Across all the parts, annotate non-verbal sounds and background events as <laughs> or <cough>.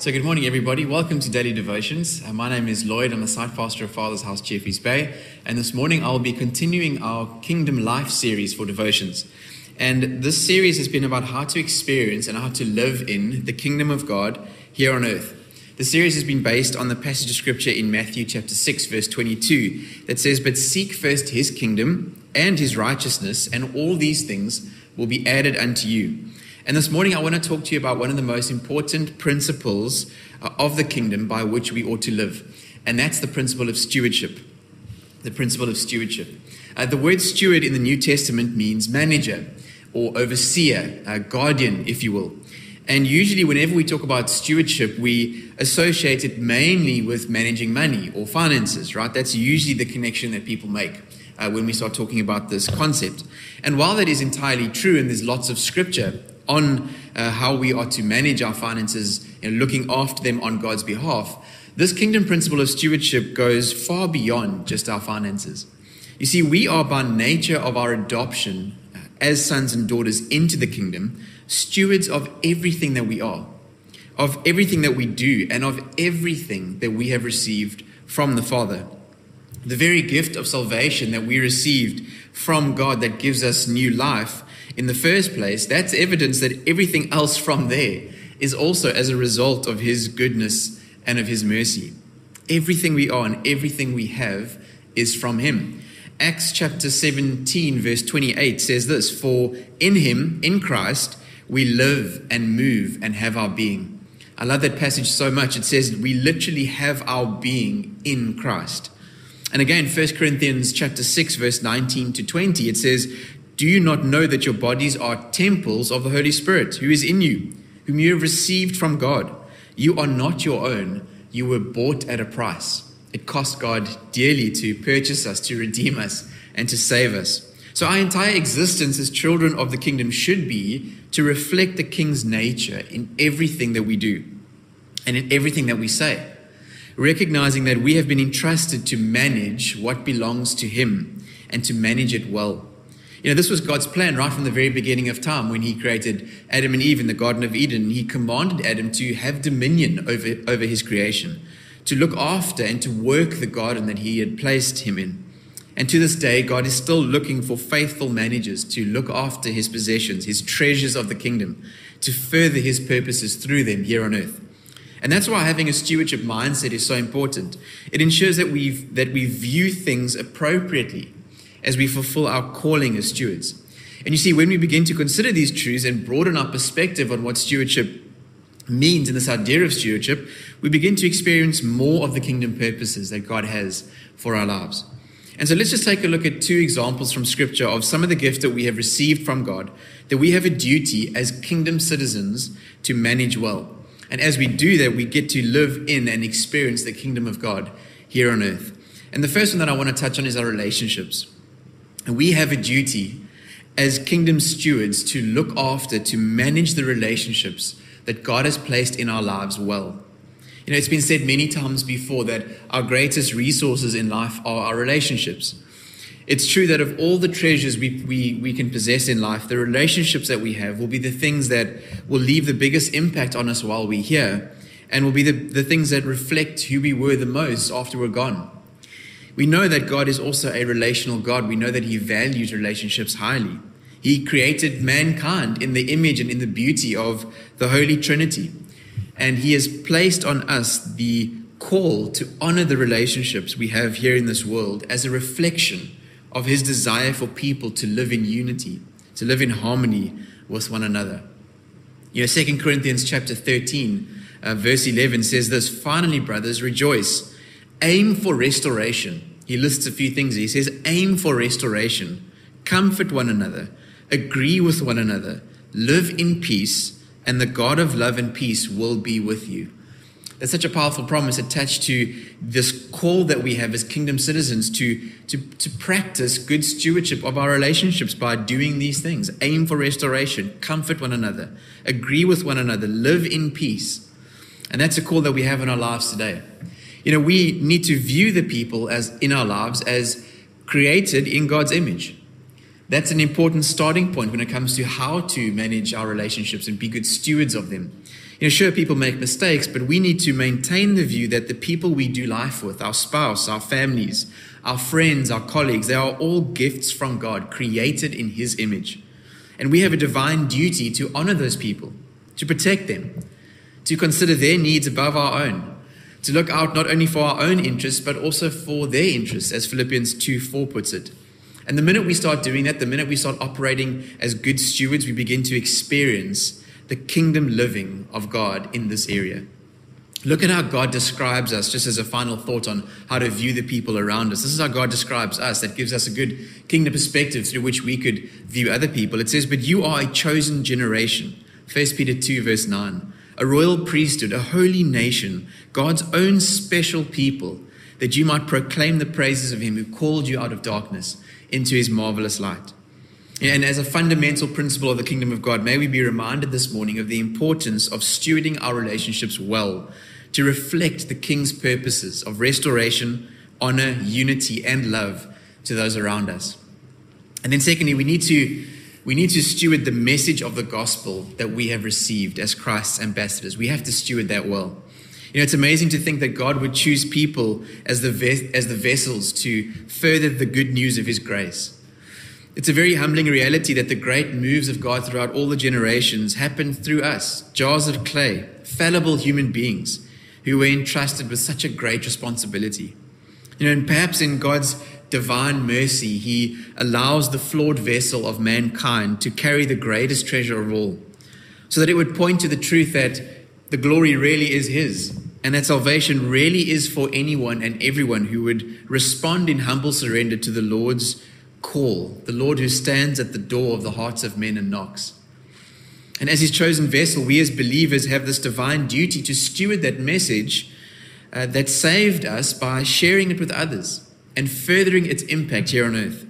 So, good morning, everybody. Welcome to Daily Devotions. Uh, my name is Lloyd. I'm the site pastor of Father's House, Jeffreys Bay. And this morning I'll be continuing our Kingdom Life series for devotions. And this series has been about how to experience and how to live in the kingdom of God here on earth. The series has been based on the passage of scripture in Matthew chapter 6, verse 22, that says, But seek first his kingdom and his righteousness, and all these things will be added unto you. And this morning, I want to talk to you about one of the most important principles uh, of the kingdom by which we ought to live. And that's the principle of stewardship. The principle of stewardship. Uh, the word steward in the New Testament means manager or overseer, uh, guardian, if you will. And usually, whenever we talk about stewardship, we associate it mainly with managing money or finances, right? That's usually the connection that people make uh, when we start talking about this concept. And while that is entirely true, and there's lots of scripture on uh, how we are to manage our finances and looking after them on God's behalf, this kingdom principle of stewardship goes far beyond just our finances. You see, we are by nature of our adoption uh, as sons and daughters into the kingdom, stewards of everything that we are, of everything that we do, and of everything that we have received from the Father. The very gift of salvation that we received from God that gives us new life in the first place, that's evidence that everything else from there is also as a result of His goodness and of His mercy. Everything we are and everything we have is from Him. Acts chapter 17, verse 28 says this For in Him, in Christ, we live and move and have our being. I love that passage so much. It says we literally have our being in Christ. And again, 1 Corinthians chapter 6, verse 19 to 20, it says, do you not know that your bodies are temples of the Holy Spirit, who is in you, whom you have received from God? You are not your own, you were bought at a price. It cost God dearly to purchase us, to redeem us, and to save us. So, our entire existence as children of the kingdom should be to reflect the king's nature in everything that we do and in everything that we say, recognizing that we have been entrusted to manage what belongs to him and to manage it well. You know, this was God's plan right from the very beginning of time when he created Adam and Eve in the Garden of Eden. He commanded Adam to have dominion over, over his creation, to look after and to work the garden that he had placed him in. And to this day, God is still looking for faithful managers to look after his possessions, his treasures of the kingdom, to further his purposes through them here on earth. And that's why having a stewardship mindset is so important. It ensures that we that we view things appropriately as we fulfill our calling as stewards. And you see, when we begin to consider these truths and broaden our perspective on what stewardship means in this idea of stewardship, we begin to experience more of the kingdom purposes that God has for our lives. And so let's just take a look at two examples from Scripture of some of the gifts that we have received from God that we have a duty as kingdom citizens to manage well. And as we do that, we get to live in and experience the kingdom of God here on earth. And the first one that I want to touch on is our relationships. We have a duty as kingdom stewards to look after, to manage the relationships that God has placed in our lives well. You know, it's been said many times before that our greatest resources in life are our relationships. It's true that of all the treasures we, we, we can possess in life, the relationships that we have will be the things that will leave the biggest impact on us while we're here and will be the, the things that reflect who we were the most after we're gone. We know that God is also a relational God. We know that He values relationships highly. He created mankind in the image and in the beauty of the Holy Trinity. And He has placed on us the call to honor the relationships we have here in this world as a reflection of His desire for people to live in unity, to live in harmony with one another. You know, 2 Corinthians chapter 13, uh, verse 11 says this Finally, brothers, rejoice Aim for restoration. He lists a few things. He says, aim for restoration, comfort one another, agree with one another, live in peace, and the God of love and peace will be with you. That's such a powerful promise attached to this call that we have as kingdom citizens to, to, to practice good stewardship of our relationships by doing these things. Aim for restoration, comfort one another, agree with one another, live in peace. And that's a call that we have in our lives today. You know, we need to view the people as in our lives as created in God's image. That's an important starting point when it comes to how to manage our relationships and be good stewards of them. You know, sure, people make mistakes, but we need to maintain the view that the people we do life with, our spouse, our families, our friends, our colleagues, they are all gifts from God, created in His image. And we have a divine duty to honor those people, to protect them, to consider their needs above our own, to look out not only for our own interests, but also for their interests, as Philippians 2 4 puts it. And the minute we start doing that, the minute we start operating as good stewards, we begin to experience the kingdom living of God in this area. Look at how God describes us, just as a final thought on how to view the people around us. This is how God describes us. That gives us a good kingdom perspective through which we could view other people. It says, But you are a chosen generation. 1 Peter 2, verse 9. A royal priesthood, a holy nation, God's own special people, that you might proclaim the praises of him who called you out of darkness into his marvelous light. And as a fundamental principle of the kingdom of God, may we be reminded this morning of the importance of stewarding our relationships well to reflect the king's purposes of restoration, honor, unity, and love to those around us. And then secondly, we need to we need to steward the message of the gospel that we have received as Christ's ambassadors. We have to steward that well. You know, it's amazing to think that God would choose people as the, ve- as the vessels to further the good news of His grace. It's a very humbling reality that the great moves of God throughout all the generations happen through us, jars of clay, fallible human beings who were entrusted with such a great responsibility. You know, and perhaps in God's divine mercy, He allows the flawed vessel of mankind to carry the greatest treasure of all, so that it would point to the truth that the glory really is His, and that salvation really is for anyone and everyone who would respond in humble surrender to the Lord's call, the Lord who stands at the door of the hearts of men and knocks. And as His chosen vessel, we as believers have this divine duty to steward that message uh, that saved us by sharing it with others and furthering its impact here on earth.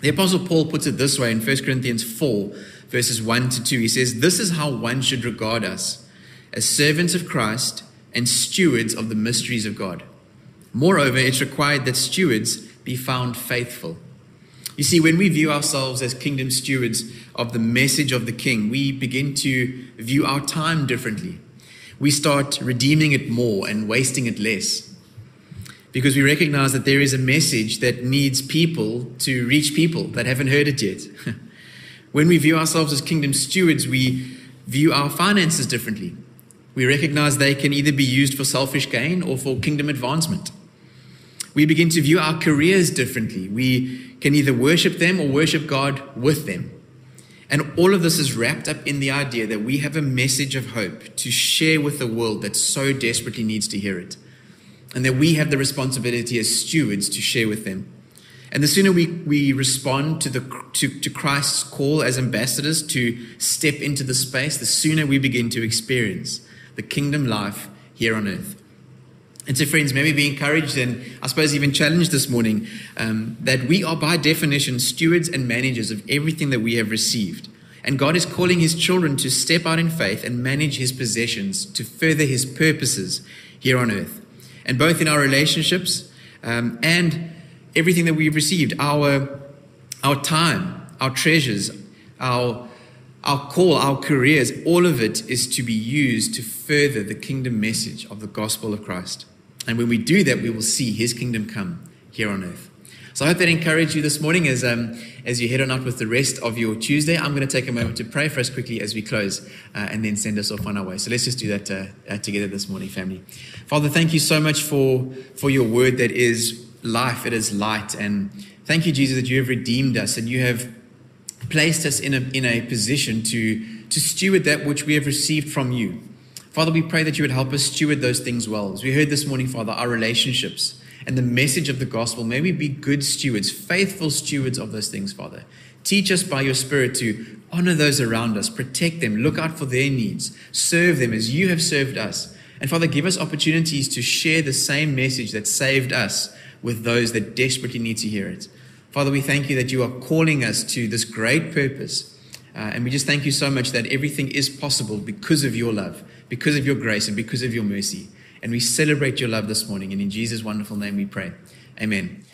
The Apostle Paul puts it this way in 1 Corinthians 4, verses 1 to 2. He says, This is how one should regard us as servants of Christ and stewards of the mysteries of God. Moreover, it's required that stewards be found faithful. You see, when we view ourselves as kingdom stewards of the message of the king, we begin to view our time differently. We start redeeming it more and wasting it less. Because we recognize that there is a message that needs people to reach people that haven't heard it yet. <laughs> when we view ourselves as kingdom stewards, we view our finances differently. We recognize they can either be used for selfish gain or for kingdom advancement. We begin to view our careers differently. We can either worship them or worship God with them. And all of this is wrapped up in the idea that we have a message of hope to share with the world that so desperately needs to hear it. And that we have the responsibility as stewards to share with them. And the sooner we, we respond to, the, to, to Christ's call as ambassadors to step into the space, the sooner we begin to experience the kingdom life here on earth. And so, friends, maybe be encouraged and I suppose even challenged this morning um, that we are by definition stewards and managers of everything that we have received. And God is calling his children to step out in faith and manage his possessions to further his purposes here on earth. And both in our relationships um, and everything that we've received, our, our time, our treasures, our, our call, our careers, all of it is to be used to further the kingdom message of the gospel of Christ. And when we do that, we will see his kingdom come here on earth. So I hope that encouraged you this morning as, um, as you head on out with the rest of your Tuesday. I'm going to take a moment to pray for us quickly as we close uh, and then send us off on our way. So let's just do that uh, uh, together this morning, family. Father, thank you so much for, for your word that is life, it is light. And thank you, Jesus, that you have redeemed us and you have placed us in a, in a position to, to steward that which we have received from you. Father, we pray that you would help us steward those things well. As we heard this morning, Father, our relationships and the message of the gospel, may we be good stewards, faithful stewards of those things, Father. Teach us by your Spirit to honor those around us, protect them, look out for their needs, serve them as you have served us. And Father, give us opportunities to share the same message that saved us with those that desperately need to hear it. Father, we thank you that you are calling us to this great purpose. Uh, and we just thank you so much that everything is possible because of your love because of your grace and because of your mercy. And we celebrate your love this morning. And in Jesus' wonderful name we pray. Amen.